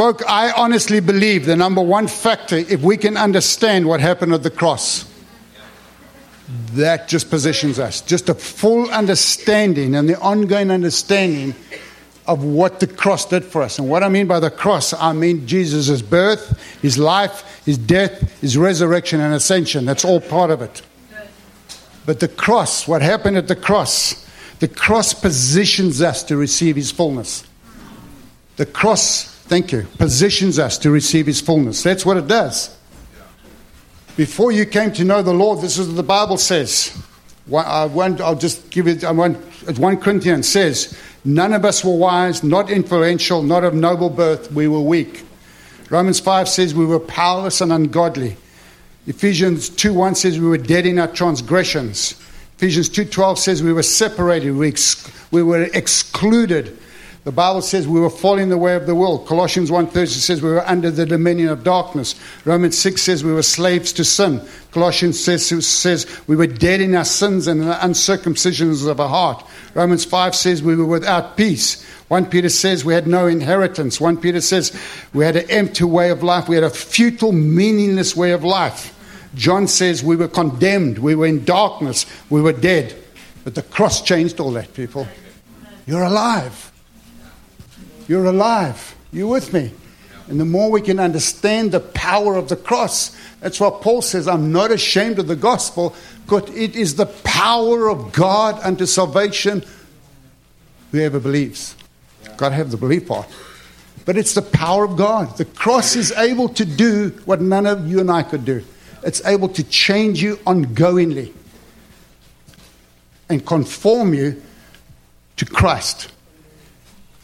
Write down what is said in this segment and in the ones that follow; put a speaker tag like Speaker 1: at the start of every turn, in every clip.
Speaker 1: Folk, I honestly believe the number one factor, if we can understand what happened at the cross, that just positions us. Just a full understanding and the ongoing understanding of what the cross did for us. And what I mean by the cross, I mean Jesus' birth, his life, his death, his resurrection, and ascension. That's all part of it. But the cross, what happened at the cross, the cross positions us to receive his fullness. The cross, thank you, positions us to receive his fullness. That's what it does. Before you came to know the Lord, this is what the Bible says. I won't, uh, I'll just give it, I won't, 1 Corinthians says, None of us were wise, not influential, not of noble birth. We were weak. Romans 5 says we were powerless and ungodly. Ephesians 2 1 says we were dead in our transgressions. Ephesians 2.12 says we were separated, we, ex- we were excluded the Bible says we were falling the way of the world. Colossians 1.30 says we were under the dominion of darkness. Romans 6 says we were slaves to sin. Colossians says, says we were dead in our sins and in the uncircumcisions of our heart. Romans 5 says we were without peace. 1 Peter says we had no inheritance. 1 Peter says we had an empty way of life. We had a futile, meaningless way of life. John says we were condemned. We were in darkness. We were dead. But the cross changed all that, people. You're alive. You're alive. You with me? And the more we can understand the power of the cross, that's what Paul says, I'm not ashamed of the gospel, because it is the power of God unto salvation, whoever believes. Got to have the belief part. But it's the power of God. The cross is able to do what none of you and I could do. It's able to change you ongoingly and conform you to Christ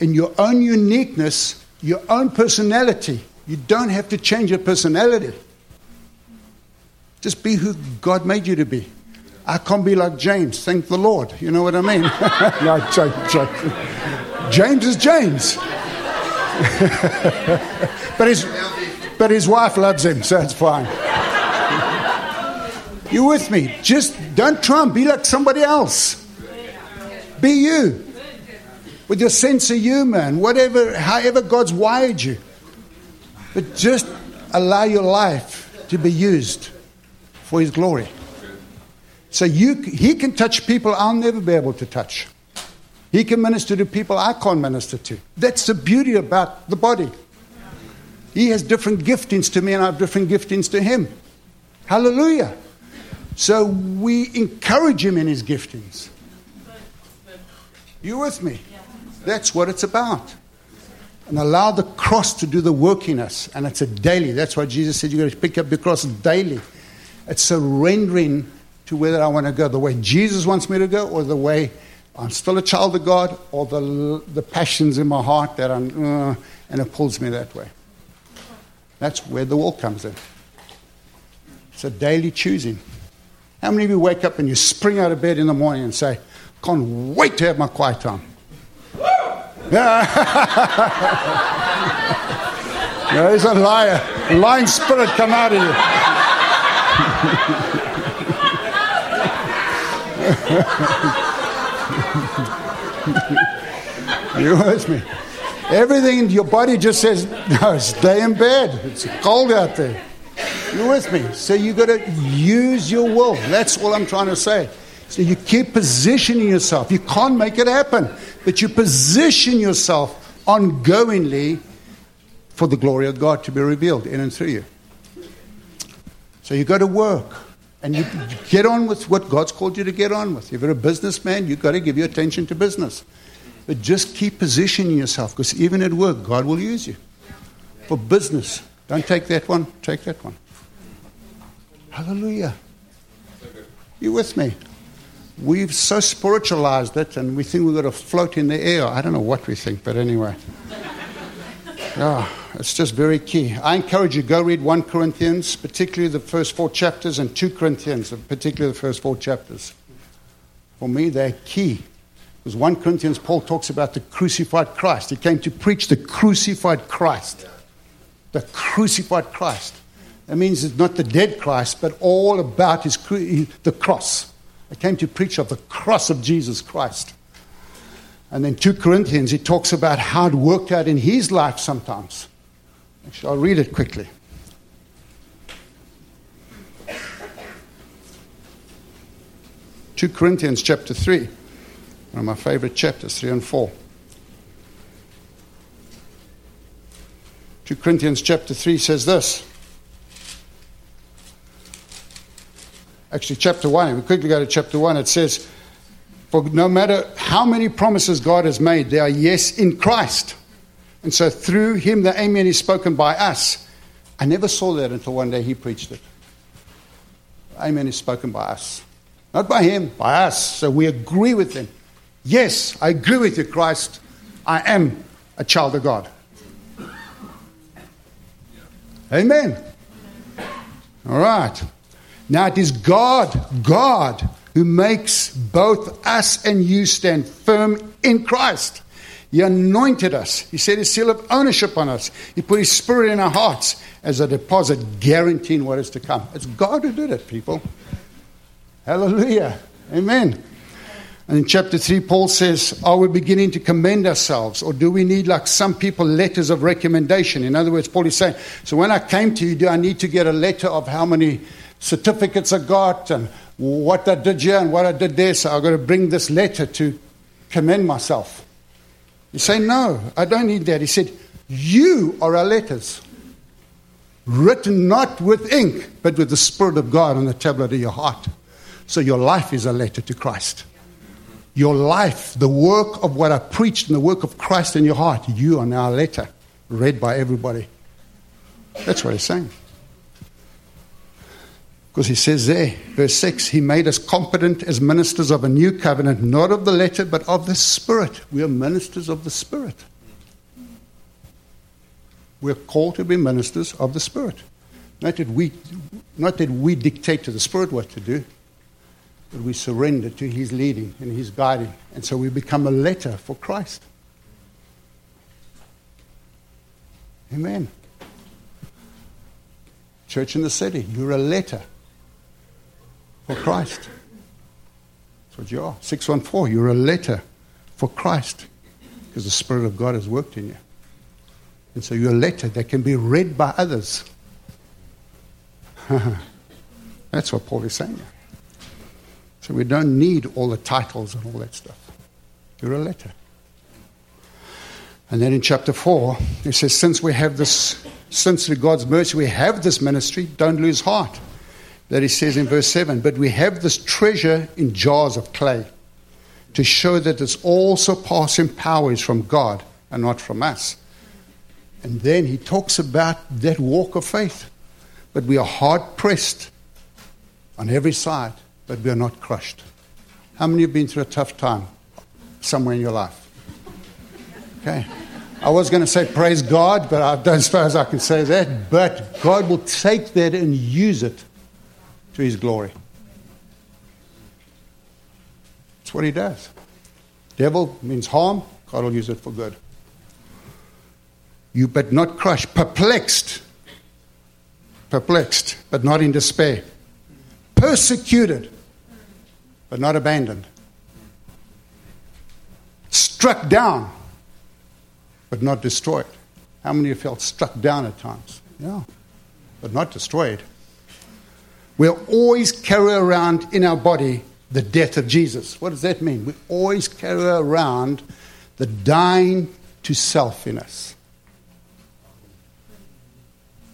Speaker 1: in your own uniqueness, your own personality. You don't have to change your personality. Just be who God made you to be. I can't be like James, thank the Lord. You know what I mean? no, joke, joke. James is James. but, his, but his wife loves him, so it's fine. You with me? Just don't try and be like somebody else. Be you with your sense of humor and whatever, however God's wired you. But just allow your life to be used for His glory. So you, He can touch people I'll never be able to touch. He can minister to people I can't minister to. That's the beauty about the body. He has different giftings to me, and I have different giftings to Him. Hallelujah. So we encourage Him in His giftings. You with me? That's what it's about. And allow the cross to do the work in us. And it's a daily. That's why Jesus said you've got to pick up the cross daily. It's surrendering to whether I want to go the way Jesus wants me to go or the way I'm still a child of God or the, the passions in my heart that I'm, uh, and it pulls me that way. That's where the walk comes in. It's a daily choosing. How many of you wake up and you spring out of bed in the morning and say, Can't wait to have my quiet time? no, he's a liar. Lying spirit come out of you. you with me? Everything in your body just says, no, stay in bed. It's cold out there. You with me? So you got to use your will. That's all I'm trying to say. So you keep positioning yourself. You can't make it happen, but you position yourself ongoingly for the glory of God to be revealed in and through you. So you go to work and you get on with what God's called you to get on with. If you're a businessman, you've got to give your attention to business. But just keep positioning yourself because even at work, God will use you for business. Don't take that one, take that one. Hallelujah. You with me? We've so spiritualized it and we think we've got to float in the air. I don't know what we think, but anyway. It's just very key. I encourage you go read 1 Corinthians, particularly the first four chapters, and 2 Corinthians, particularly the first four chapters. For me, they're key. Because 1 Corinthians, Paul talks about the crucified Christ. He came to preach the crucified Christ. The crucified Christ. That means it's not the dead Christ, but all about his, the cross. I came to preach of the cross of Jesus Christ. And then 2 Corinthians, he talks about how it worked out in his life sometimes. Actually, I'll read it quickly. Two Corinthians chapter three, one of my favorite chapters, three and four. 2 Corinthians chapter 3 says this. Actually, chapter 1, we quickly go to chapter 1. It says, For no matter how many promises God has made, they are yes in Christ. And so through him, the Amen is spoken by us. I never saw that until one day he preached it. Amen is spoken by us. Not by him, by us. So we agree with him. Yes, I agree with you, Christ. I am a child of God. Amen. All right. Now it is God, God, who makes both us and you stand firm in Christ. He anointed us. He set his seal of ownership on us. He put his spirit in our hearts as a deposit guaranteeing what is to come. It's God who did it, people. Hallelujah. Amen. And in chapter 3, Paul says, Are we beginning to commend ourselves? Or do we need, like some people, letters of recommendation? In other words, Paul is saying, So when I came to you, do I need to get a letter of how many certificates I got and what I did here and what I did there? So I've got to bring this letter to commend myself. You say, No, I don't need that. He said, You are our letters, written not with ink, but with the Spirit of God on the tablet of your heart. So your life is a letter to Christ your life, the work of what I preached and the work of Christ in your heart, you are now a letter read by everybody. That's what he's saying. Because he says there, verse 6, he made us competent as ministers of a new covenant, not of the letter, but of the Spirit. We are ministers of the Spirit. We're called to be ministers of the Spirit. Not that we, not that we dictate to the Spirit what to do, but we surrender to His leading and His guiding. And so we become a letter for Christ. Amen. Church in the city, you're a letter for Christ. That's what you are. 614, you're a letter for Christ because the Spirit of God has worked in you. And so you're a letter that can be read by others. That's what Paul is saying. So we don't need all the titles and all that stuff. You're a letter. And then in chapter 4, it says, Since we have this, since through God's mercy we have this ministry, don't lose heart. That he says in verse 7, But we have this treasure in jars of clay to show that this all surpassing power is from God and not from us. And then he talks about that walk of faith. But we are hard pressed on every side but we are not crushed. How many have been through a tough time somewhere in your life? Okay. I was going to say praise God, but I don't suppose I can say that. But God will take that and use it to His glory. That's what He does. Devil means harm, God will use it for good. You, but not crushed, perplexed. Perplexed, but not in despair. Persecuted, but not abandoned. Struck down, but not destroyed. How many you felt struck down at times? Yeah, but not destroyed. We'll always carry around in our body the death of Jesus. What does that mean? We always carry around the dying to self in us.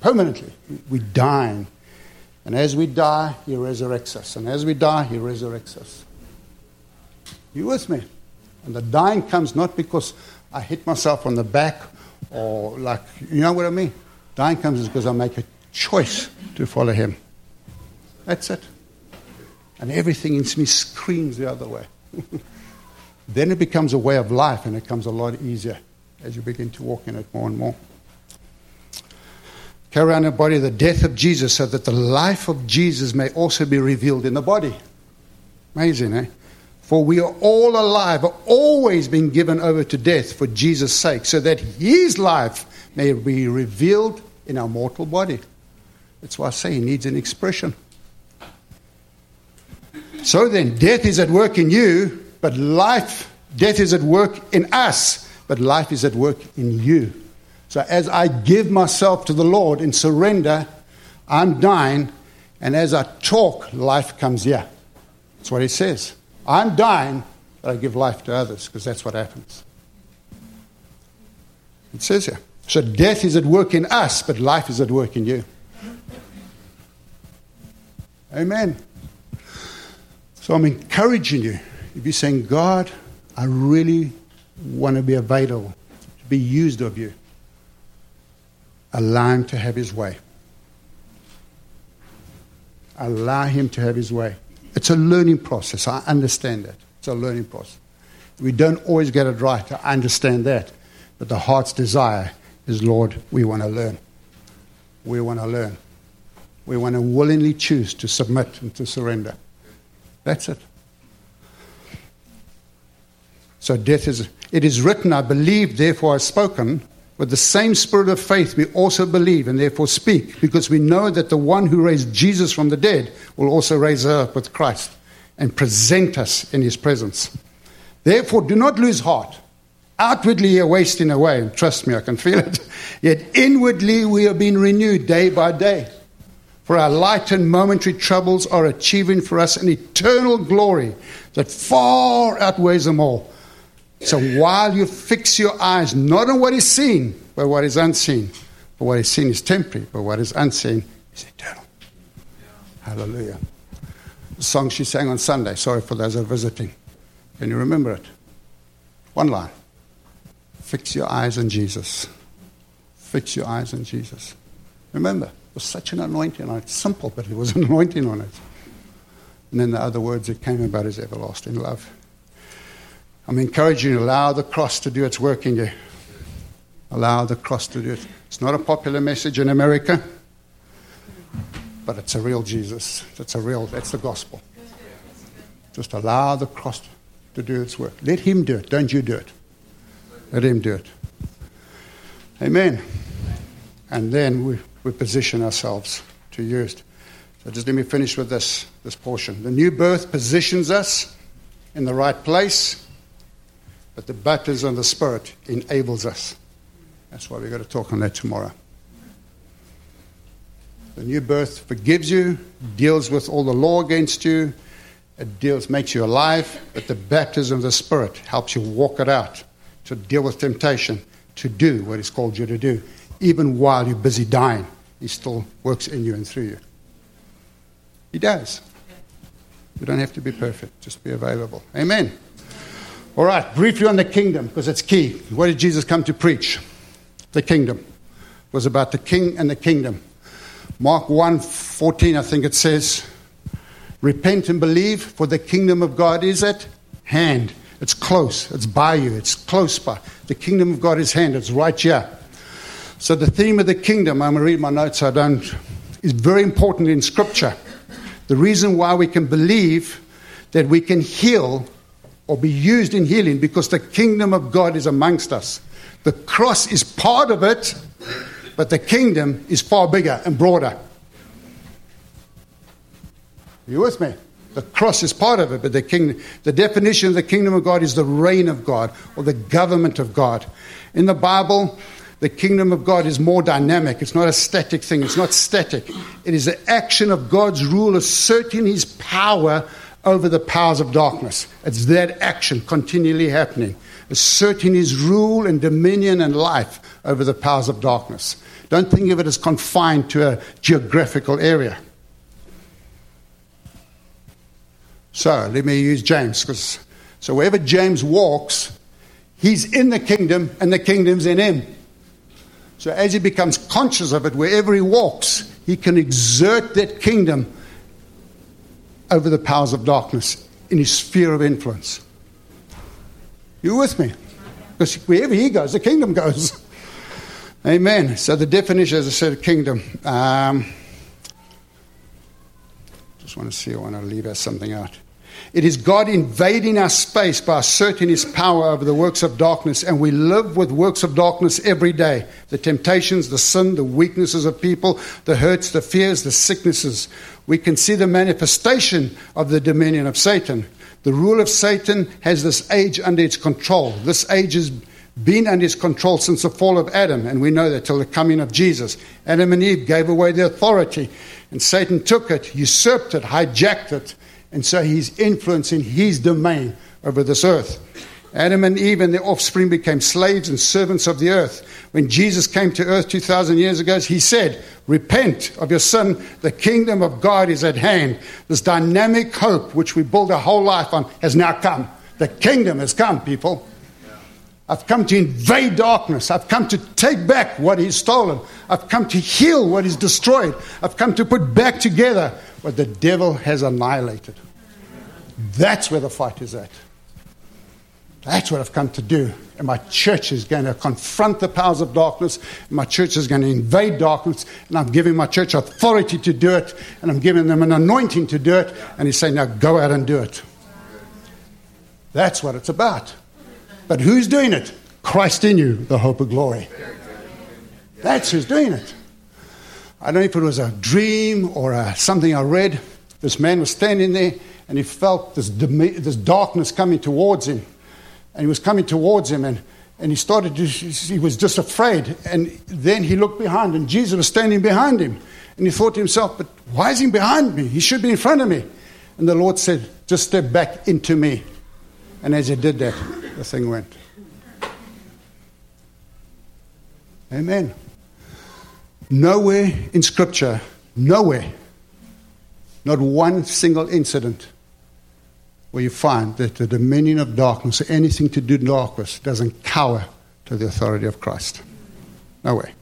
Speaker 1: Permanently, we dying and as we die, He resurrects us. And as we die, He resurrects us. You with me? And the dying comes not because I hit myself on the back or like, you know what I mean? Dying comes because I make a choice to follow Him. That's it. And everything in me screams the other way. then it becomes a way of life and it becomes a lot easier as you begin to walk in it more and more carry around the body the death of Jesus so that the life of Jesus may also be revealed in the body. Amazing, eh? For we are all alive, are always being given over to death for Jesus' sake, so that his life may be revealed in our mortal body. That's why I say he needs an expression. So then, death is at work in you, but life, death is at work in us, but life is at work in you. So as I give myself to the Lord in surrender, I'm dying, and as I talk, life comes here. That's what he says. I'm dying, but I give life to others, because that's what happens. It says here. So death is at work in us, but life is at work in you. Amen. So I'm encouraging you. If you're saying, God, I really want to be available, to be used of you, allow him to have his way. Allow him to have his way. It's a learning process. I understand that. It's a learning process. We don't always get it right. I understand that. But the heart's desire is, Lord, we want to learn. We want to learn. We want to willingly choose to submit and to surrender. That's it. So death is, it is written, I believe, therefore I've spoken. With the same spirit of faith, we also believe and therefore speak, because we know that the one who raised Jesus from the dead will also raise us up with Christ and present us in his presence. Therefore, do not lose heart. Outwardly, you're wasting away. and Trust me, I can feel it. Yet inwardly, we are being renewed day by day. For our light and momentary troubles are achieving for us an eternal glory that far outweighs them all. So while you fix your eyes not on what is seen, but what is unseen, for what is seen is temporary, but what is unseen is eternal. Hallelujah. The song she sang on Sunday, sorry for those who are visiting. Can you remember it? One line. Fix your eyes on Jesus. Fix your eyes on Jesus. Remember, was such an anointing on it. Simple, but it was an anointing on it. And then the other words that came about is everlasting love. I'm encouraging you to allow the cross to do its work in you. Allow the cross to do it. It's not a popular message in America, but it's a real Jesus. It's a real, that's the gospel. Just allow the cross to do its work. Let Him do it. Don't you do it. Let Him do it. Amen. And then we we position ourselves to use. So just let me finish with this, this portion. The new birth positions us in the right place, but the baptism of the Spirit enables us. That's why we're going to talk on that tomorrow. The new birth forgives you, deals with all the law against you, it deals, makes you alive, but the baptism of the Spirit helps you walk it out, to deal with temptation, to do what He's called you to do even while you're busy dying, He still works in you and through you. He does. You don't have to be perfect, just be available. Amen. All right, briefly on the kingdom, because it's key. What did Jesus come to preach? The kingdom. It was about the king and the kingdom. Mark 1 14, I think it says, Repent and believe, for the kingdom of God is at hand. It's close. It's by you. It's close by. The kingdom of God is hand. It's right here. So, the theme of the kingdom, I'm going to read my notes, I don't, is very important in Scripture. The reason why we can believe that we can heal or be used in healing because the kingdom of God is amongst us. The cross is part of it, but the kingdom is far bigger and broader. Are you with me? The cross is part of it, but the kingdom, the definition of the kingdom of God is the reign of God or the government of God. In the Bible, the kingdom of God is more dynamic. It's not a static thing, it's not static. It is the action of God's rule asserting his power over the powers of darkness. It's that action continually happening, asserting his rule and dominion and life over the powers of darkness. Don't think of it as confined to a geographical area. So let me use James because so wherever James walks, he's in the kingdom and the kingdom's in him. So as he becomes conscious of it, wherever he walks, he can exert that kingdom over the powers of darkness in his sphere of influence. You with me? Because wherever he goes, the kingdom goes. Amen. So the definition, as I said, kingdom. Um, just want to see, I want to leave us something out. It is God invading our space by asserting his power over the works of darkness, and we live with works of darkness every day the temptations, the sin, the weaknesses of people, the hurts, the fears, the sicknesses. We can see the manifestation of the dominion of Satan. The rule of Satan has this age under its control. This age has been under his control since the fall of Adam, and we know that till the coming of Jesus. Adam and Eve gave away the authority, and Satan took it, usurped it, hijacked it, and so he's influencing his domain over this earth. Adam and Eve and their offspring became slaves and servants of the earth. When Jesus came to earth 2,000 years ago, he said, Repent of your sin, the kingdom of God is at hand. This dynamic hope, which we build our whole life on, has now come. The kingdom has come, people. I've come to invade darkness. I've come to take back what he's stolen. I've come to heal what is destroyed. I've come to put back together what the devil has annihilated. That's where the fight is at. That's what I've come to do. And my church is going to confront the powers of darkness. my church is going to invade darkness. And I'm giving my church authority to do it. And I'm giving them an anointing to do it. And he's saying, now go out and do it. That's what it's about. But who's doing it? Christ in you, the hope of glory. That's who's doing it. I don't know if it was a dream or a, something I read. This man was standing there and he felt this, this darkness coming towards him. And he was coming towards him and, and he started to, he was just afraid. And then he looked behind and jesus was standing behind him. And he thought to himself but why is he behind me? He should be in front of me. And the lord said just step back into me. And as he did that the thing went. Amen nowhere in scripture nowhere not one single incident where you find that the dominion of darkness, or anything to do with darkness, doesn't cower to the authority of Christ. No way.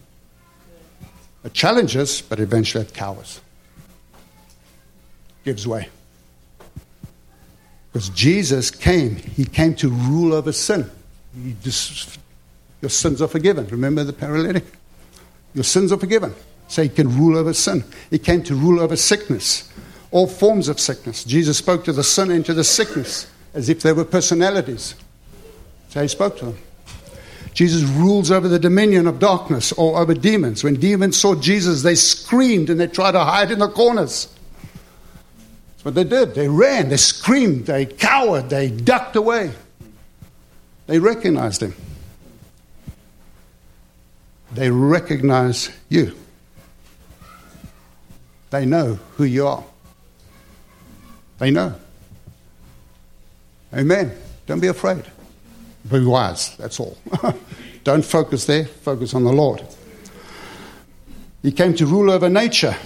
Speaker 1: It challenges, but eventually it cowers, gives way. Because Jesus came, he came to rule over sin. Just, your sins are forgiven. Remember the paralytic? Your sins are forgiven. So he can rule over sin. He came to rule over sickness all forms of sickness. Jesus spoke to the sin and to the sickness as if they were personalities. So he spoke to them. Jesus rules over the dominion of darkness or over demons. When demons saw Jesus, they screamed and they tried to hide in the corners. That's what they did. They ran, they screamed, they cowered, they ducked away. They recognized him. They recognize you. They know who you are. They know. Amen. Don't be afraid. Be wise. That's all. Don't focus there. Focus on the Lord. He came to rule over nature.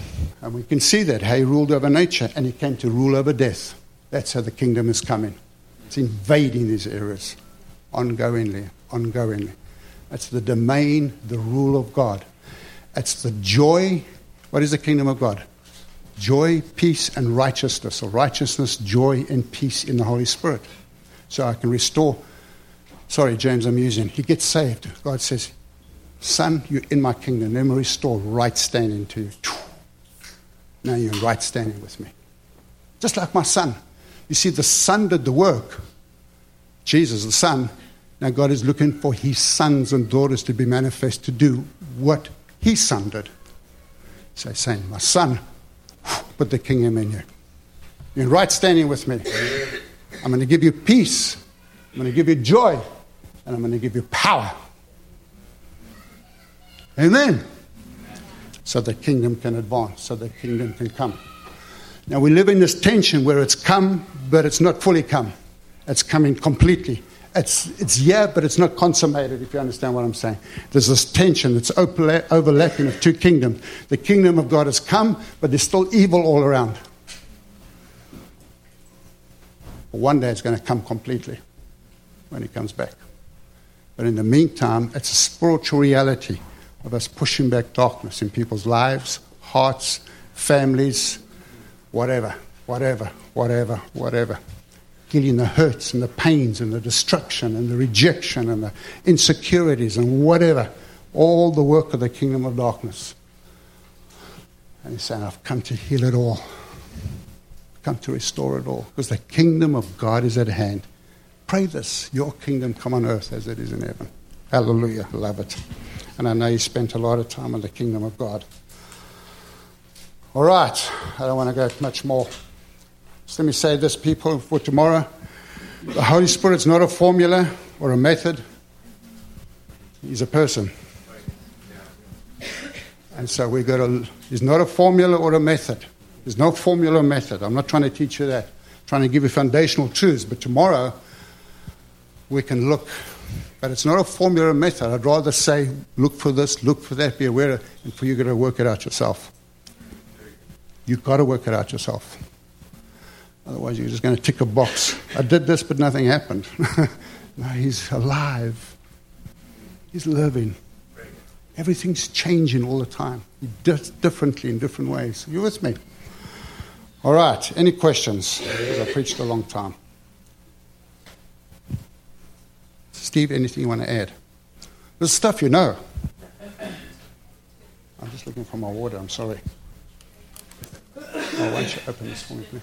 Speaker 1: And we can see that, how he ruled over nature. And he came to rule over death. That's how the kingdom is coming. It's invading these areas ongoingly, ongoingly. That's the domain, the rule of God. It's the joy. What is the kingdom of God? joy, peace, and righteousness, or righteousness, joy, and peace in the Holy Spirit. So I can restore. Sorry, James, I'm using. He gets saved. God says, Son, you're in my kingdom. Let me restore right standing to you. Now you're in right standing with me. Just like my son. You see, the son did the work. Jesus, the son. Now God is looking for his sons and daughters to be manifest to do what his son did. So he's saying, My son, put the kingdom in you. You're in right standing with me. I'm going to give you peace. I'm going to give you joy. And I'm going to give you power. Amen. So the kingdom can advance, so the kingdom can come. Now we live in this tension where it's come, but it's not fully come. It's coming completely. It's, it's yeah, but it's not consummated, if you understand what I'm saying. There's this tension that's overlapping of two kingdoms. The kingdom of God has come, but there's still evil all around. But one day it's going to come completely when he comes back. But in the meantime, it's a spiritual reality of us pushing back darkness in people's lives, hearts, families, whatever, whatever, whatever, whatever healing the hurts and the pains and the destruction and the rejection and the insecurities and whatever. All the work of the kingdom of darkness. And he's saying, I've come to heal it all. I've come to restore it all. Because the kingdom of God is at hand. Pray this your kingdom come on earth as it is in heaven. Hallelujah. Love it. And I know you spent a lot of time on the kingdom of God. All right. I don't want to go much more. So let me say this, people, for tomorrow. The Holy Spirit's not a formula or a method. He's a person. And so we got to, it's not a formula or a method. There's no formula or method. I'm not trying to teach you that. I'm trying to give you foundational truths. But tomorrow, we can look. But it's not a formula or method. I'd rather say, look for this, look for that, be aware, of, and for you've got to work it out yourself. You've got to work it out yourself. Otherwise, you're just going to tick a box. I did this, but nothing happened. no, he's alive. He's living. Everything's changing all the time. He does differently in different ways. You with me? All right. Any questions? Because I preached a long time. Steve, anything you want to add? There's stuff you know. I'm just looking for my water. I'm sorry. Oh, why don't you open this for me, please?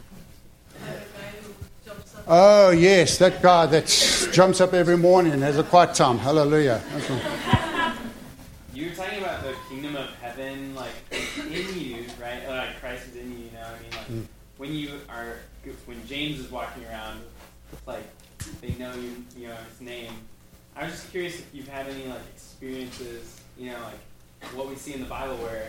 Speaker 1: Oh, yes, that guy that jumps up every morning and has a quiet time. Hallelujah.
Speaker 2: You were talking about the kingdom of heaven, like in you, right? Like Christ is in you, you know? what I mean, like mm. when you are, when James is walking around, like they know you, you know, his name. I was just curious if you've had any like experiences, you know, like what we see in the Bible where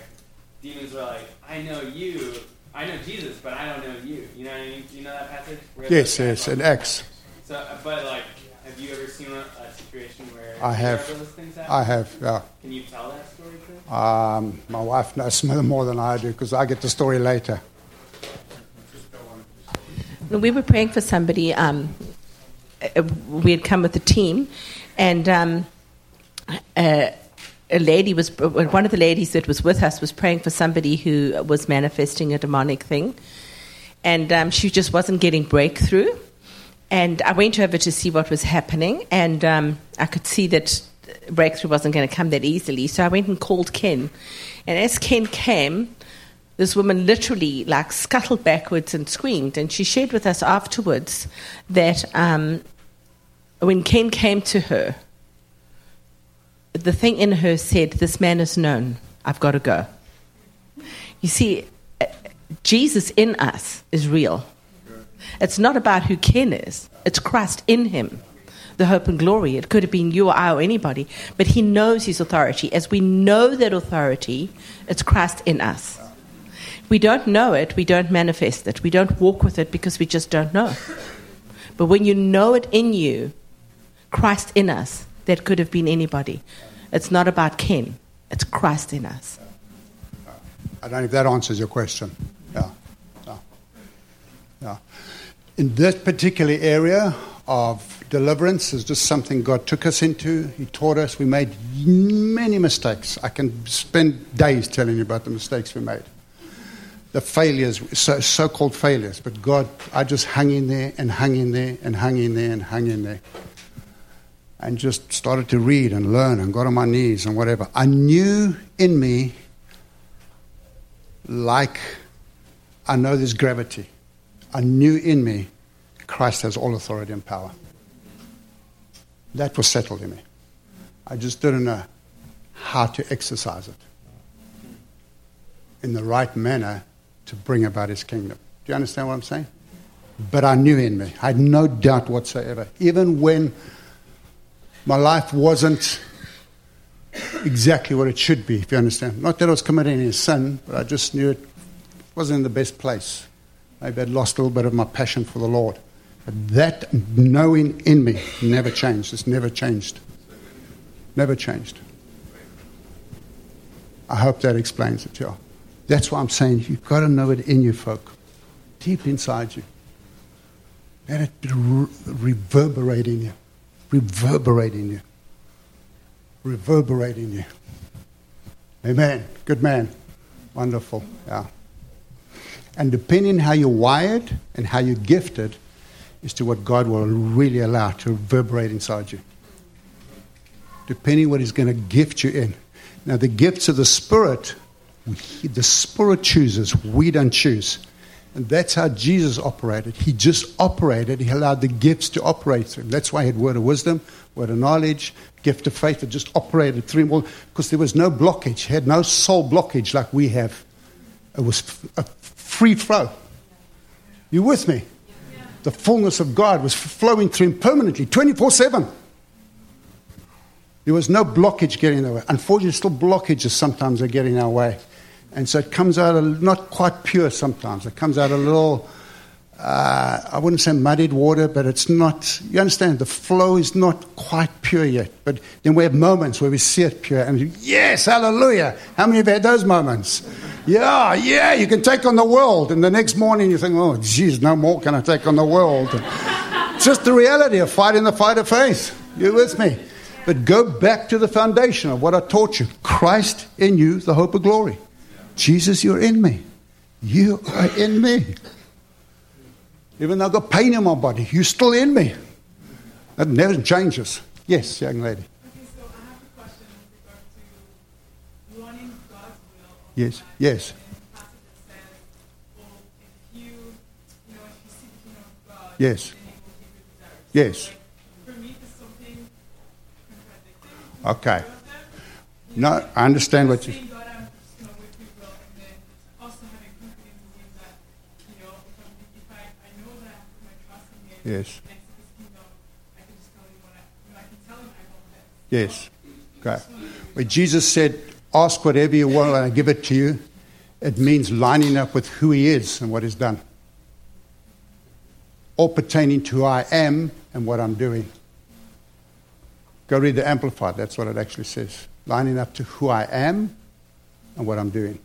Speaker 2: demons are like, I know you, I know Jesus, but I don't know you. You know what I mean? Do you know that passage?
Speaker 1: Yes, yes, in Acts.
Speaker 2: So, uh, but like, have you ever seen a, a situation where
Speaker 1: I have? I have. Yeah.
Speaker 2: Can you tell that story?
Speaker 1: To um, my wife knows more than I do because I get the story later.
Speaker 3: When We were praying for somebody. Um, uh, we had come with a team, and um, uh, a lady was one of the ladies that was with us was praying for somebody who was manifesting a demonic thing, and um, she just wasn't getting breakthrough. And I went over to see what was happening, and um, I could see that breakthrough wasn't going to come that easily. So I went and called Ken, and as Ken came, this woman literally like scuttled backwards and screamed. And she shared with us afterwards that um, when Ken came to her, the thing in her said, This man is known. I've got to go. You see, Jesus in us is real. It's not about who Ken is, it's Christ in him, the hope and glory. It could have been you or I or anybody, but he knows his authority. As we know that authority, it's Christ in us. We don't know it, we don't manifest it, we don't walk with it because we just don't know. But when you know it in you, Christ in us, that could have been anybody. It's not about Ken, it's Christ in us.
Speaker 1: I don't know if that answers your question. Yeah. Yeah. yeah. In this particular area of deliverance is just something God took us into. He taught us. We made many mistakes. I can spend days telling you about the mistakes we made. The failures, so called failures. But God, I just hung in there and hung in there and hung in there and hung in there and just started to read and learn and got on my knees and whatever. I knew in me, like I know there's gravity, I knew in me Christ has all authority and power. That was settled in me. I just didn't know how to exercise it in the right manner to bring about his kingdom. Do you understand what I'm saying? But I knew in me. I had no doubt whatsoever. Even when my life wasn't exactly what it should be, if you understand. Not that I was committing any sin, but I just knew it wasn't in the best place. Maybe I'd lost a little bit of my passion for the Lord. But that knowing in me never changed. It's never changed. Never changed. I hope that explains it, yeah. That's why I'm saying you've got to know it in you, folk, deep inside you. Let it re- reverberate in you reverberating you. Reverberating you. Amen. Good man. Wonderful. Yeah. And depending how you're wired and how you're gifted, is to what God will really allow to reverberate inside you. Depending what He's going to gift you in. Now, the gifts of the Spirit, the Spirit chooses, we don't choose. And that's how Jesus operated. He just operated. He allowed the gifts to operate through him. That's why he had word of wisdom, word of knowledge, gift of faith. that just operated through him because there was no blockage. He had no soul blockage like we have. It was a free flow. You with me? The fullness of God was flowing through him permanently, 24 7. There was no blockage getting in the way. Unfortunately, still blockages sometimes are getting in our way. And so it comes out not quite pure sometimes. It comes out a little, uh, I wouldn't say muddied water, but it's not, you understand, the flow is not quite pure yet. But then we have moments where we see it pure and yes, hallelujah. How many have had those moments? Yeah, yeah, you can take on the world. And the next morning you think, oh, geez, no more can I take on the world. It's just the reality of fighting the fight of faith. You with me? But go back to the foundation of what I taught you Christ in you, the hope of glory. Jesus, you're in me. You are in me. Even though I've got pain in my body, you're still in me. That never changes. Yes, young lady.
Speaker 4: Okay, so I have a question with regard to wanting God's will.
Speaker 1: Yes, yes,
Speaker 4: In the passage that says, well, you, you know, if you seek the kingdom of God,
Speaker 1: Yes.
Speaker 4: then it will give you desires.
Speaker 1: yes.
Speaker 4: Like, me, there's something contradicting.
Speaker 1: Okay. No, I understand what you.
Speaker 4: Saying, God, I'm just going to work your will, and then also having confidence in Him that, you know, if, I'm, if I, I know that I have to put my trust in Him,
Speaker 1: Yes.
Speaker 4: and seek His kingdom, I can just tell Him what I, you know, I can tell Him I want this.
Speaker 1: Yes. Okay. When Jesus said, Ask whatever you want and I give it to you, it means lining up with who He is and what He's done. All pertaining to who I am and what I'm doing. Go read the Amplified, that's what it actually says. Lining up to who I am and what I'm doing.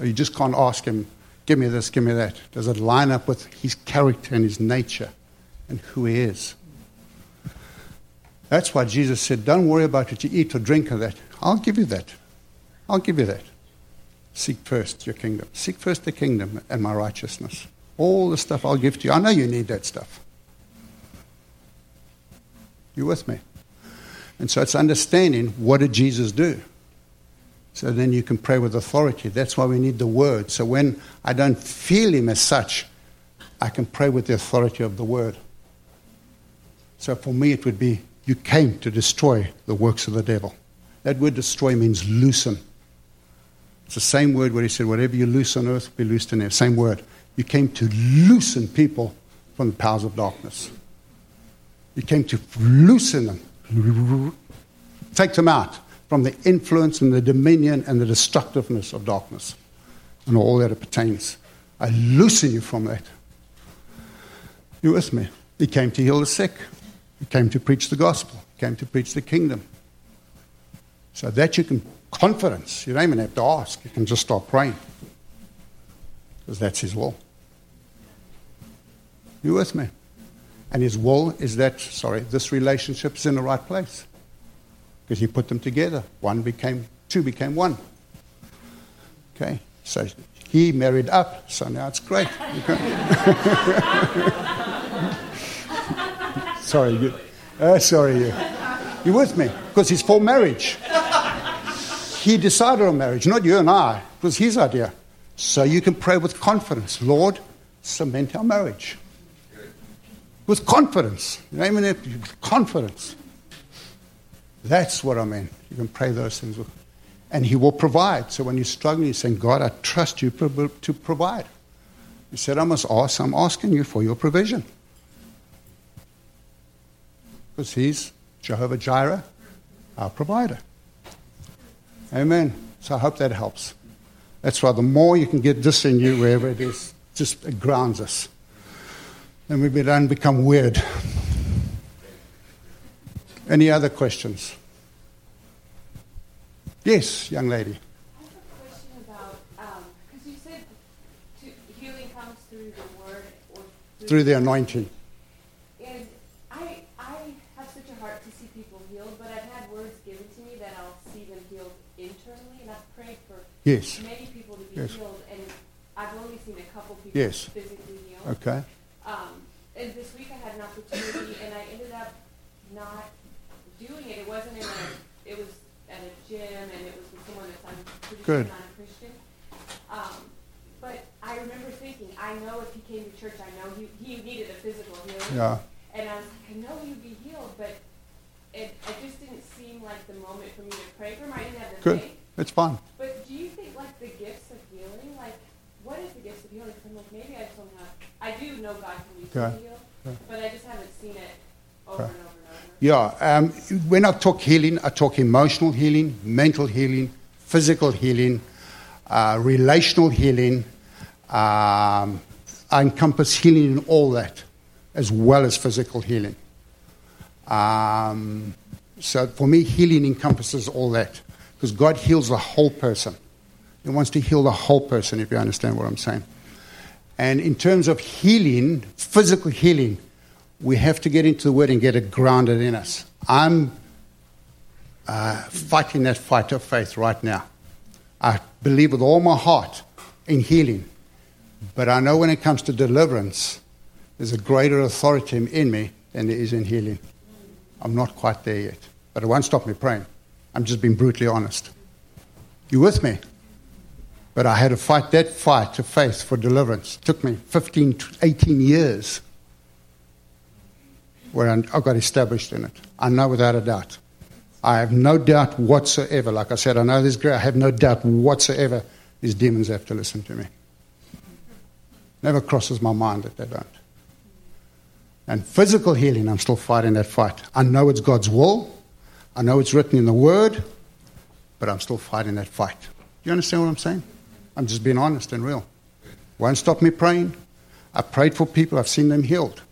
Speaker 1: You just can't ask Him, Give me this, give me that. Does it line up with His character and His nature and who He is? That's why Jesus said, Don't worry about what you eat or drink or that. I'll give you that. I'll give you that. Seek first your kingdom. Seek first the kingdom and my righteousness. All the stuff I'll give to you. I know you need that stuff. You with me? And so it's understanding what did Jesus do? So then you can pray with authority. That's why we need the word. So when I don't feel him as such, I can pray with the authority of the word. So for me, it would be, You came to destroy the works of the devil. That word destroy means loosen. It's the same word where he said, Whatever you loose on earth will be loosed in heaven. Same word. You came to loosen people from the powers of darkness. You came to loosen them, take them out from the influence and the dominion and the destructiveness of darkness and all that it pertains. I loosen you from that. You with me? He came to heal the sick. He came to preach the gospel. He came to preach the kingdom. So that you can confidence. You don't even have to ask. You can just start praying. Because that's his will. You with me? And his will is that, sorry, this relationship is in the right place. Because he put them together. One became, two became one. Okay? So he married up, so now it's great. sorry, you. Uh, sorry, you. You with me? Because he's for marriage. He decided on marriage, not you and I. It was his idea. So you can pray with confidence. Lord, cement our marriage. With confidence. You know, I mean, with confidence. That's what I mean. You can pray those things with. And he will provide. So when you're struggling, you're saying, God, I trust you to provide. He said, I must ask, I'm asking you for your provision. Because he's Jehovah Jireh, our provider. Amen. So I hope that helps. That's why the more you can get this in you, wherever it is, just it grounds us. Then we don't become weird. Any other questions? Yes, young lady.
Speaker 5: I have a question about um, because you said to, healing comes through the word or
Speaker 1: Through the anointing.
Speaker 5: And I I have such a heart to see people healed, but I've had words given to me that I'll see them healed internally, and I've prayed for
Speaker 1: Yes.
Speaker 5: many people to be
Speaker 1: Yes.
Speaker 5: healed, and I've only seen a couple people
Speaker 1: Yes.
Speaker 5: physically healed.
Speaker 1: Okay.
Speaker 5: Um, and this week I had an opportunity, and I ended up not doing it. It wasn't in a. It was at a gym, and it was with someone that's I'm pretty
Speaker 1: Good.
Speaker 5: a Christian. Um, but I remember thinking, I know if he came to church, I know he he needed a physical healing.
Speaker 1: Yeah.
Speaker 5: And I was like, I know he'd be healed, but it, it just didn't seem like the moment for me to pray for him. I didn't have the
Speaker 1: Good.
Speaker 5: faith.
Speaker 1: It's fun.
Speaker 5: But do you think like the gifts of healing, like what is the gifts of healing? Because I'm like maybe I just don't have. I do know God can use
Speaker 1: Okay.
Speaker 5: to heal,
Speaker 1: Okay.
Speaker 5: but I just haven't seen it over
Speaker 1: Okay.
Speaker 5: and over and over.
Speaker 1: Yeah, um, when I talk healing, I talk emotional healing, mental healing, physical healing, uh, relational healing. Um, I encompass healing in all that, as well as physical healing. Um, so for me, healing encompasses all that because God heals the whole person. He wants to heal the whole person, if you understand what I'm saying. And in terms of healing, physical healing, we have to get into the Word and get it grounded in us. I'm uh, fighting that fight of faith right now. I believe with all my heart in healing. But I know when it comes to deliverance, there's a greater authority in me than there is in healing. I'm not quite there yet. But it won't stop me praying. I'm just being brutally honest. You with me? But I had to fight that fight of faith for deliverance. It took me 15, 18 years where I got established in it. I know without a doubt. I have no doubt whatsoever. Like I said, I know this great. I have no doubt whatsoever these demons have to listen to me. Never crosses my mind that they don't. And physical healing, I'm still fighting that fight. I know it's God's will. I know it's written in the Word, but I'm still fighting that fight. Do you understand what I'm saying? I'm just being honest and real. Won't stop me praying. I've prayed for people, I've seen them healed.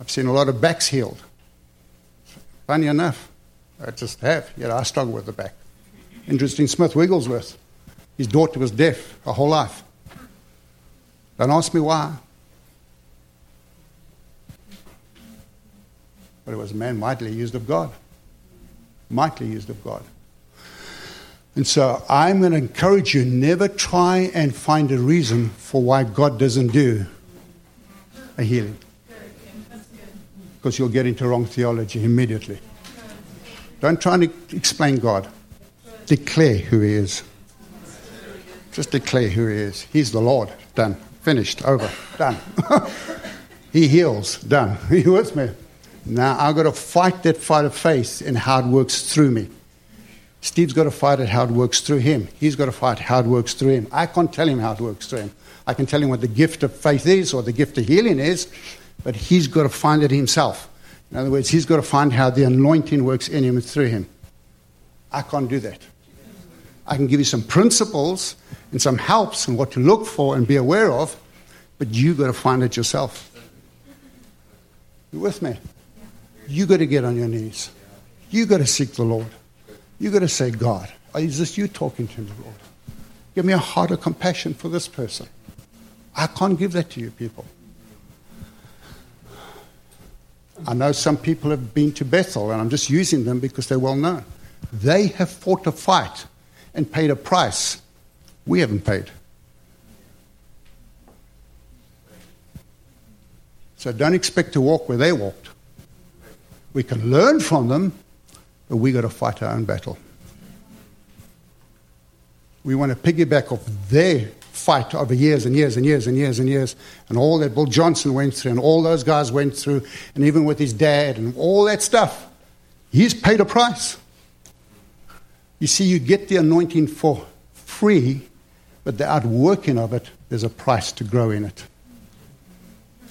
Speaker 1: I've seen a lot of backs healed. Funny enough, I just have. Yet I struggle with the back. Interesting, Smith Wigglesworth. His daughter was deaf her whole life. Don't ask me why. But it was a man mightily used of God. Mightily used of God. And so I'm going to encourage you never try and find a reason for why God doesn't do a healing. Because you'll get into wrong theology immediately. Don't try to explain God. Declare who He is. Just declare who He is. He's the Lord. Done. Finished. Over. Done. he heals. Done. He with me? Now I've got to fight that fight of faith and how it works through me. Steve's got to fight it how it works through him. He's got to fight how it works through him. I can't tell him how it works through him. I can tell him what the gift of faith is or the gift of healing is, but he's got to find it himself. In other words, he's got to find how the anointing works in him and through him. I can't do that. I can give you some principles and some helps and what to look for and be aware of, but you've got to find it yourself. You with me? You've got to get on your knees. You've got to seek the Lord. You've got to say, God, is this you talking to me, Lord? Give me a heart of compassion for this person. I can't give that to you, people. I know some people have been to Bethel, and I'm just using them because they're well known. They have fought a fight and paid a price we haven't paid. So don't expect to walk where they walked. We can learn from them, but we've got to fight our own battle. We want to piggyback off their fight over years and years and years and years and years, and all that Bill Johnson went through, and all those guys went through, and even with his dad, and all that stuff. He's paid a price. You see, you get the anointing for free, but the outworking of it, there's a price to grow in it.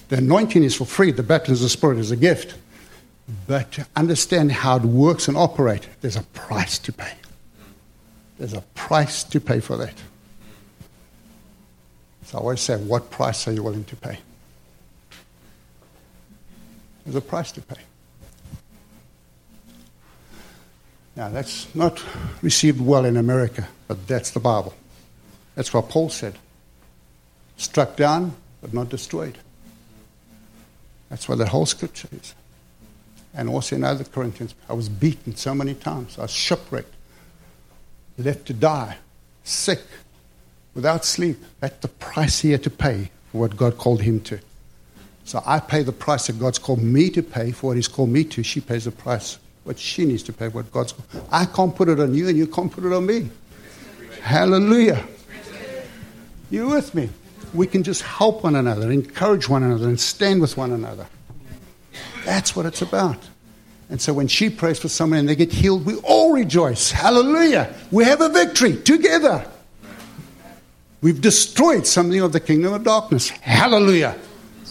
Speaker 1: The anointing is for free, the baptism of the Spirit is a gift. But to understand how it works and operates, there's a price to pay. There's a price to pay for that. I always say, what price are you willing to pay? There's a price to pay. Now, that's not received well in America, but that's the Bible. That's what Paul said. Struck down, but not destroyed. That's what the whole scripture is. And also in other Corinthians, I was beaten so many times. I was shipwrecked, left to die, sick, without sleep. That's the price he had to pay for what God called him to. So I pay the price that God's called me to pay for what he's called me to. She pays the price what she needs to pay, for what God's called. I can't put it on you, and you can't put it on me. Hallelujah. You with me? We can just help one another, encourage one another, and stand with one another. That's what it's about. And so when she prays for someone and they get healed, we all rejoice. Hallelujah. We have a victory together. We've destroyed something of the kingdom of darkness. Hallelujah.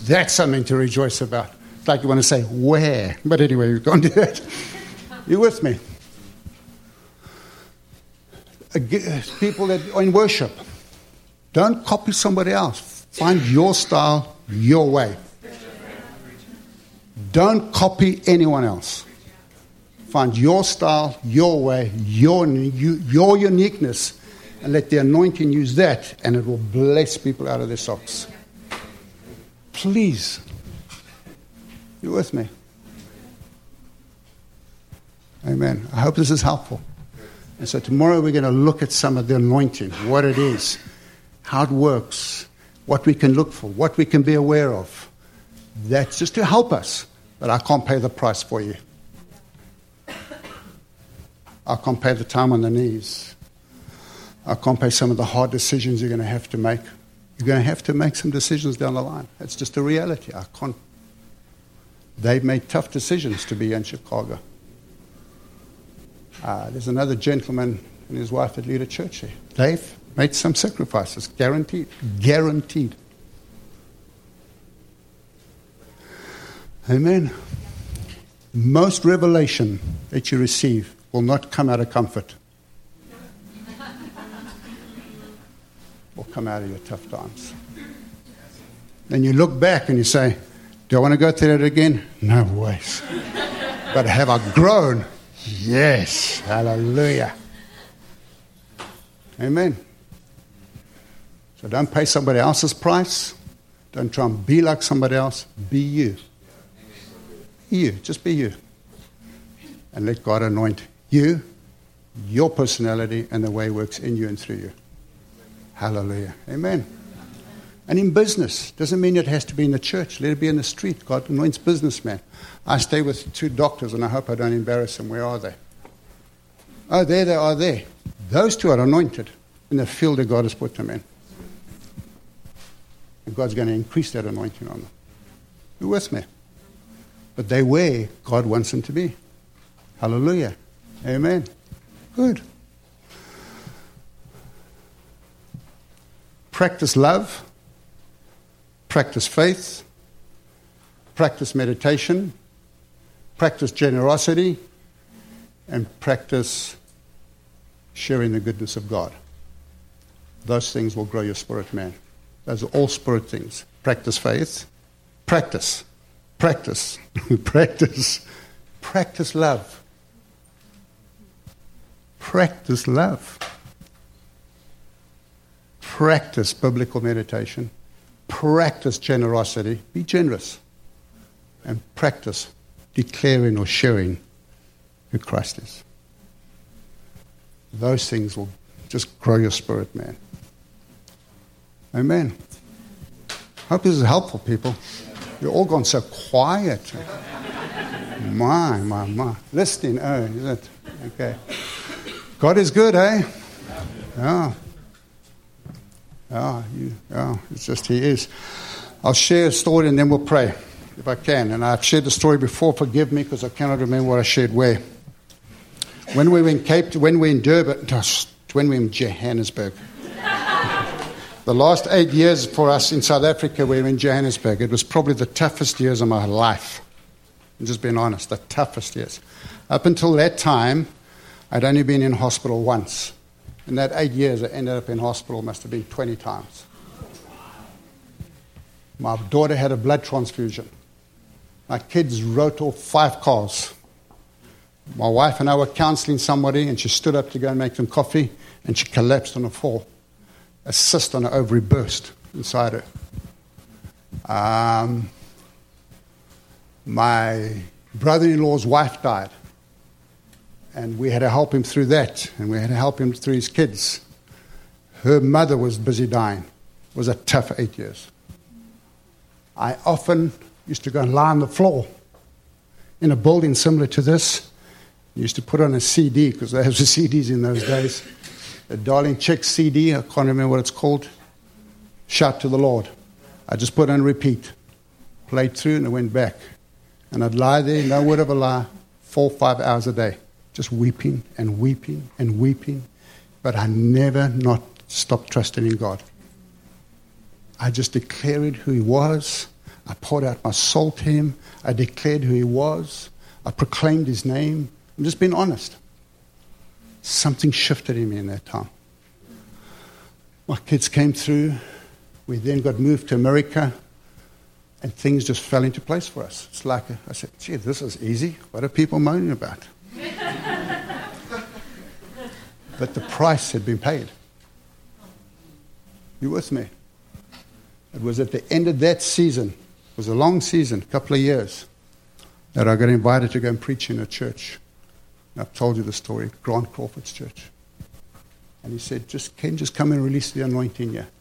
Speaker 1: That's something to rejoice about. Like you want to say, where? But anyway, you can't do that. You with me? Uh, people that are in worship, don't copy somebody else. Find your style, your way. Don't copy anyone else. Find your style, your way, your, your uniqueness, and let the anointing use that, and it will bless people out of their socks. Please. You with me? Amen. I hope this is helpful. And so tomorrow we're going to look at some of the anointing, what it is, how it works, what we can look for, what we can be aware of. That's just to help us. But I can't pay the price for you. I can't pay the time on the knees. I can't pay some of the hard decisions you're going to have to make. You're going to have to make some decisions down the line. It's just a reality. I can't. They've made tough decisions to be in Chicago. Uh, there's another gentleman and his wife that lead a church here. They've made some sacrifices, guaranteed. Guaranteed. Amen. Most revelation that you receive will not come out of comfort. Will come out of your tough times. Then you look back and you say, Do I want to go through that again? No ways. but have I grown? Yes. Hallelujah. Amen. So don't pay somebody else's price. Don't try and be like somebody else. Be you. Be you. Just be you. And let God anoint you, your personality, and the way works in you and through you. Hallelujah. Amen. And in business, doesn't mean it has to be in the church. Let it be in the street. God anoints businessmen. I stay with two doctors, and I hope I don't embarrass them. Where are they? Oh, there they are there. Those two are anointed in the field that God has put them in. And God's going to increase that anointing on them. You with me? But they where God wants them to be. Hallelujah. Amen. Good. Practice love, practice faith, practice meditation, practice generosity, and practice sharing the goodness of God. Those things will grow your spirit, man. Those are all spirit things. Practice faith, practice, practice, practice, practice love. Practice love practice biblical meditation, practice generosity, be generous, and practice declaring or sharing who Christ is. Those things will just grow your spirit, man. Amen. Hope this is helpful, people. You're all gone so quiet. My, my, my. Listening, oh, is it? Okay. God is good, eh? Yeah. Yeah, you, it's just He is. I'll share a story and then we'll pray, if I can. And I've shared the story before, forgive me, because I cannot remember what I shared where. When we were in Cape, when we were in Durban, when we were in Johannesburg. the last eight years for us in South Africa, we were in Johannesburg. It was probably the toughest years of my life. I'm just being honest, the toughest years. Up until that time, I'd only been in hospital once. In that eight years, I ended up in hospital, must have been 20 times. My daughter had a blood transfusion. My kids wrote off five cars. My wife and I were counseling somebody, and she stood up to go and make them coffee, and she collapsed on the floor. A cyst on her ovary burst inside her. Um, my brother in law's wife died and we had to help him through that, and we had to help him through his kids. Her mother was busy dying. It was a tough eight years. I often used to go and lie on the floor in a building similar to this. I used to put on a CD because there was CDs in those days. A Darlene Zschech CD, I can't remember what it's called. Shout to the Lord. I just put on repeat, played through, and I went back. And I'd lie there, no word of a lie, four, five hours a day just weeping and weeping and weeping. But I never not stopped trusting in God. I just declared who He was. I poured out my soul to him. I declared who he was. I proclaimed his name. I'm just being honest. Something shifted in me in that time. My kids came through. We then got moved to America, and things just fell into place for us. It's like I said, gee, this is easy. What are people moaning about? but the price had been paid. You with me? It was at the end of that season, it was a long season, a couple of years, that I got invited to go and preach in a church. And I've told you the story, Grant Crawford's church. And he said, just Ken, just come and release the anointing here.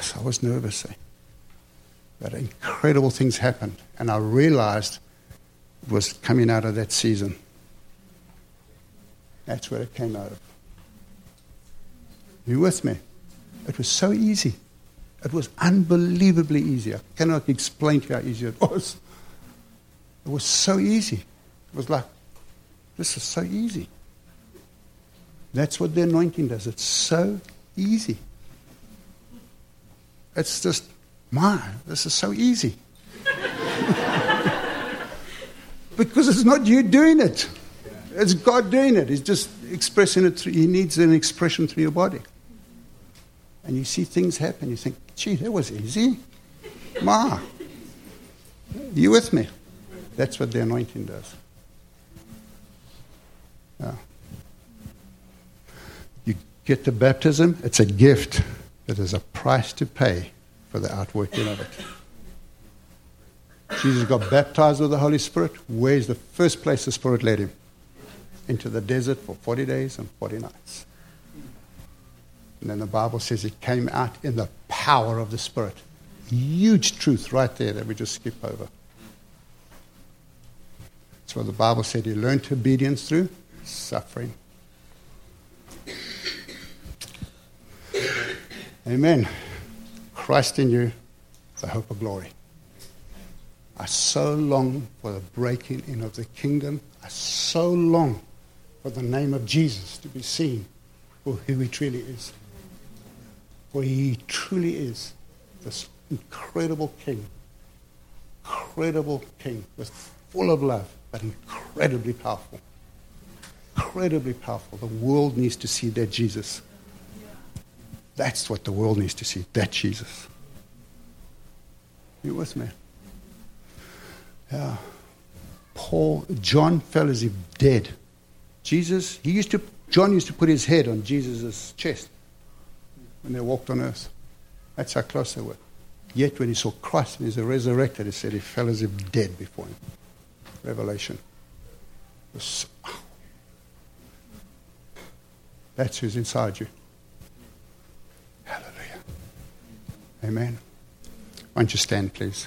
Speaker 1: So I was nervous. Eh? But incredible things happened. And I realized it was coming out of that season. That's where it came out of. You with me? It was so easy. It was unbelievably easy. I cannot explain to you how easy it was. It was so easy. It was like, this is so easy. That's what the anointing does. It's so easy. It's just, my, this is so easy. because it's not you doing it, it's God doing it. He's just expressing it through, He needs an expression through your body. And you see things happen, you think, gee, that was easy. Ma, you with me? That's what the anointing does. Yeah. You get the baptism, it's a gift, but there's a price to pay for the outworking of it. Jesus got baptized with the Holy Spirit. Where's the first place the Spirit led him? Into the desert for 40 days and 40 nights. And then the Bible says it came out in the power of the Spirit. Huge truth right there that we just skip over. That's what the Bible said. He learned obedience through suffering. Amen. Christ in you, the hope of glory. I so long for the breaking in of the kingdom. I so long for the name of Jesus to be seen for who he truly is. For he truly is this incredible king. Incredible king, with full of love, but incredibly powerful. Incredibly powerful. The world needs to see that Jesus. That's what the world needs to see, that Jesus. You with me? Yeah. Paul, John fell as if dead. Jesus, he used to, John used to put his head on Jesus' chest when they walked on earth. That's how close they were. Yet when he saw Christ and he's resurrected, he said he fell as if dead before him. Revelation. That's who's inside you. Hallelujah. Amen. Why don't you stand, please?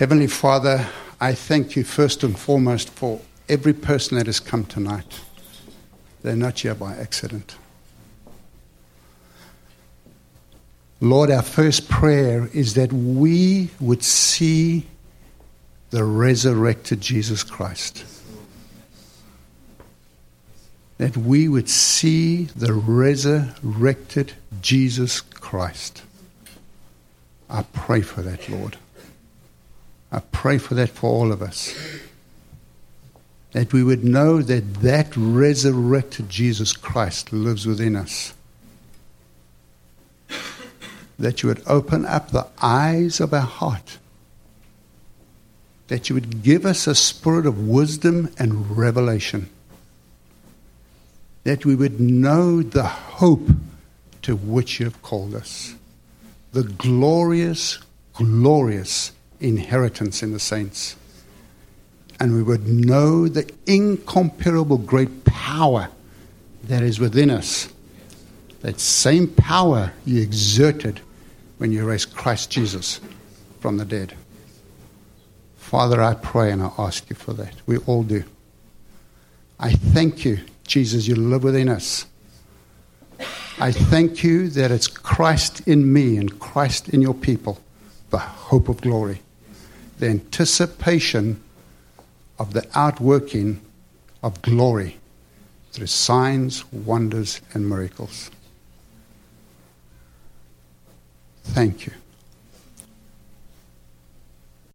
Speaker 1: Heavenly Father, I thank you first and foremost for every person that has come tonight. They're not here by accident. Lord, our first prayer is that we would see the resurrected Jesus Christ. That we would see the resurrected Jesus Christ. I pray for that, Lord. I pray for that for all of us. That we would know that that resurrected Jesus Christ lives within us. That you would open up the eyes of our heart. That you would give us a spirit of wisdom and revelation. That we would know the hope to which you have called us. The glorious, glorious inheritance in the saints. And we would know the incomparable great power that is within us. That same power you exerted when you raised Christ Jesus from the dead. Father, I pray and I ask you for that. We all do. I thank you, Jesus, you live within us. I thank you that it's Christ in me and Christ in your people, the hope of glory, the anticipation of the outworking of glory through signs, wonders, and miracles. Thank you.